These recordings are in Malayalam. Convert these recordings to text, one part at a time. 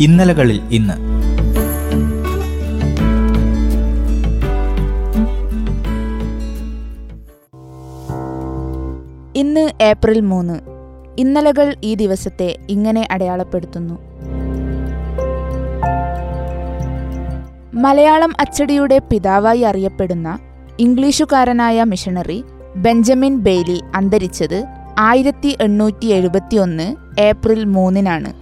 ഇന്നലകളിൽ ഇന്ന്. ഇന്ന് ഏപ്രിൽ മൂന്ന്. ഇന്നലകൾ ഈ ദിവസത്തെ ഇങ്ങനെ അടയാളപ്പെടുത്തുന്നു. മലയാളം അച്ചടിയുടെ പിതാവായി അറിയപ്പെടുന്ന ഇംഗ്ലീഷുകാരനായ മിഷണറി ബെഞ്ചമിൻ ബെയ്ലി അന്തരിച്ചത് ആയിരത്തി എണ്ണൂറ്റി എഴുപത്തിയൊന്ന് ഏപ്രിൽ മൂന്നിനാണ്.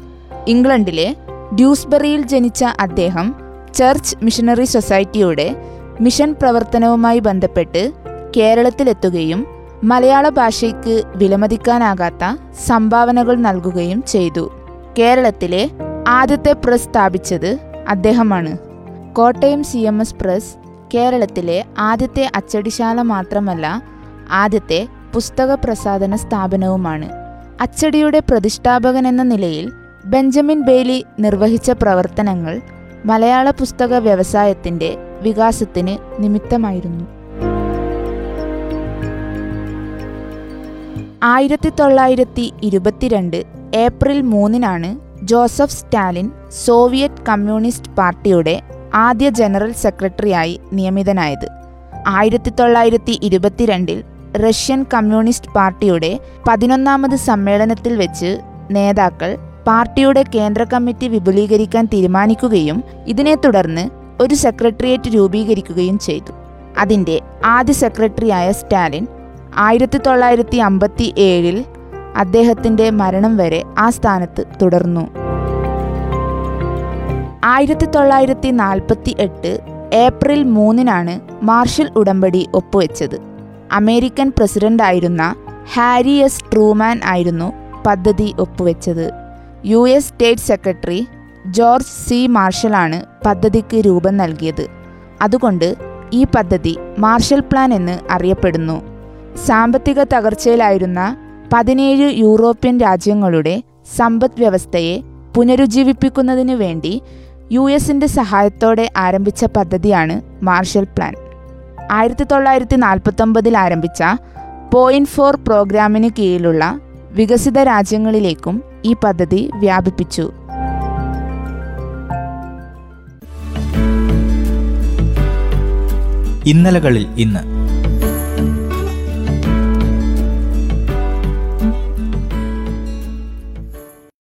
ഇംഗ്ലണ്ടിലെ ഡ്യൂസ്ബറിയിൽ ജനിച്ച അദ്ദേഹം ചർച്ച് മിഷണറി സൊസൈറ്റിയുടെ മിഷൻ പ്രവർത്തനവുമായി ബന്ധപ്പെട്ട് കേരളത്തിലെത്തുകയും മലയാള ഭാഷയ്ക്ക് വിലമതിക്കാനാകാത്ത സംഭാവനകൾ നൽകുകയും ചെയ്തു. കേരളത്തിലെ ആദ്യത്തെ പ്രസ് സ്ഥാപിച്ചത് അദ്ദേഹമാണ്. Kottayam C M S press കേരളത്തിലെ ആദ്യത്തെ അച്ചടിശാല മാത്രമല്ല ആദ്യത്തെ പുസ്തക പ്രസാധന സ്ഥാപനവുമാണ്. അച്ചടിയുടെ പ്രതിഷ്ഠാപകൻ എന്ന നിലയിൽ ബെഞ്ചമിൻ ബെയ്ലി നിർവഹിച്ച പ്രവർത്തനങ്ങൾ മലയാള പുസ്തക വ്യവസായത്തിന്റെ വികാസത്തിന് നിമിത്തമായിരുന്നു. ആയിരത്തി തൊള്ളായിരത്തി ഇരുപത്തിരണ്ട് ഏപ്രിൽ മൂന്നിനാണ് ജോസഫ് സ്റ്റാലിൻ സോവിയറ്റ് കമ്മ്യൂണിസ്റ്റ് പാർട്ടിയുടെ ആദ്യ ജനറൽ സെക്രട്ടറിയായി നിയമിതനായത്. ആയിരത്തി തൊള്ളായിരത്തി ഇരുപത്തിരണ്ടിൽ റഷ്യൻ കമ്മ്യൂണിസ്റ്റ് പാർട്ടിയുടെ പതിനൊന്നാമത് സമ്മേളനത്തിൽ വെച്ച് നേതാക്കൾ പാർട്ടിയുടെ കേന്ദ്ര കമ്മിറ്റി വിപുലീകരിക്കാൻ തീരുമാനിക്കുകയും ഇതിനെ തുടർന്ന് ഒരു സെക്രട്ടേറിയറ്റ് രൂപീകരിക്കുകയും ചെയ്തു. അതിന്റെ ആദ്യ സെക്രട്ടറിയായ സ്റ്റാലിൻ ആയിരത്തി തൊള്ളായിരത്തി അമ്പത്തി ഏഴിൽ അദ്ദേഹത്തിന്റെ മരണം വരെ ആ സ്ഥാനത്ത് തുടർന്നു. ആയിരത്തി തൊള്ളായിരത്തി നാൽപ്പത്തി എട്ട് ഏപ്രിൽ മൂന്നിനാണ് മാർഷൽ ഉടമ്പടി ഒപ്പുവെച്ചത്. അമേരിക്കൻ പ്രസിഡന്റായിരുന്ന ഹാരി എസ് ട്രൂമാൻ ആയിരുന്നു പദ്ധതി ഒപ്പുവെച്ചത്. U S state secretary George C. മാർഷലാണ് പദ്ധതിക്ക് രൂപം നൽകിയത്. അതുകൊണ്ട് ഈ പദ്ധതി മാർഷൽ പ്ലാൻ എന്ന് അറിയപ്പെടുന്നു. സാമ്പത്തിക തകർച്ചയിലായിരുന്ന പതിനേഴ് യൂറോപ്യൻ രാജ്യങ്ങളുടെ സമ്പദ് വ്യവസ്ഥയെ പുനരുജ്ജീവിപ്പിക്കുന്നതിനു വേണ്ടി യു എസിന്റെ സഹായത്തോടെ ആരംഭിച്ച പദ്ധതിയാണ് മാർഷൽ പ്ലാൻ. ആയിരത്തി തൊള്ളായിരത്തി നാൽപ്പത്തൊമ്പതിൽ ആരംഭിച്ച പോയിന്റ് ഫോർ പ്രോഗ്രാമിന് കീഴിലുള്ള വികസിത രാജ്യങ്ങളിലേക്കും ഈ പദ്ധതി വ്യാപിപ്പിച്ചു. ഇന്നലകളിൽ ഇന്ന്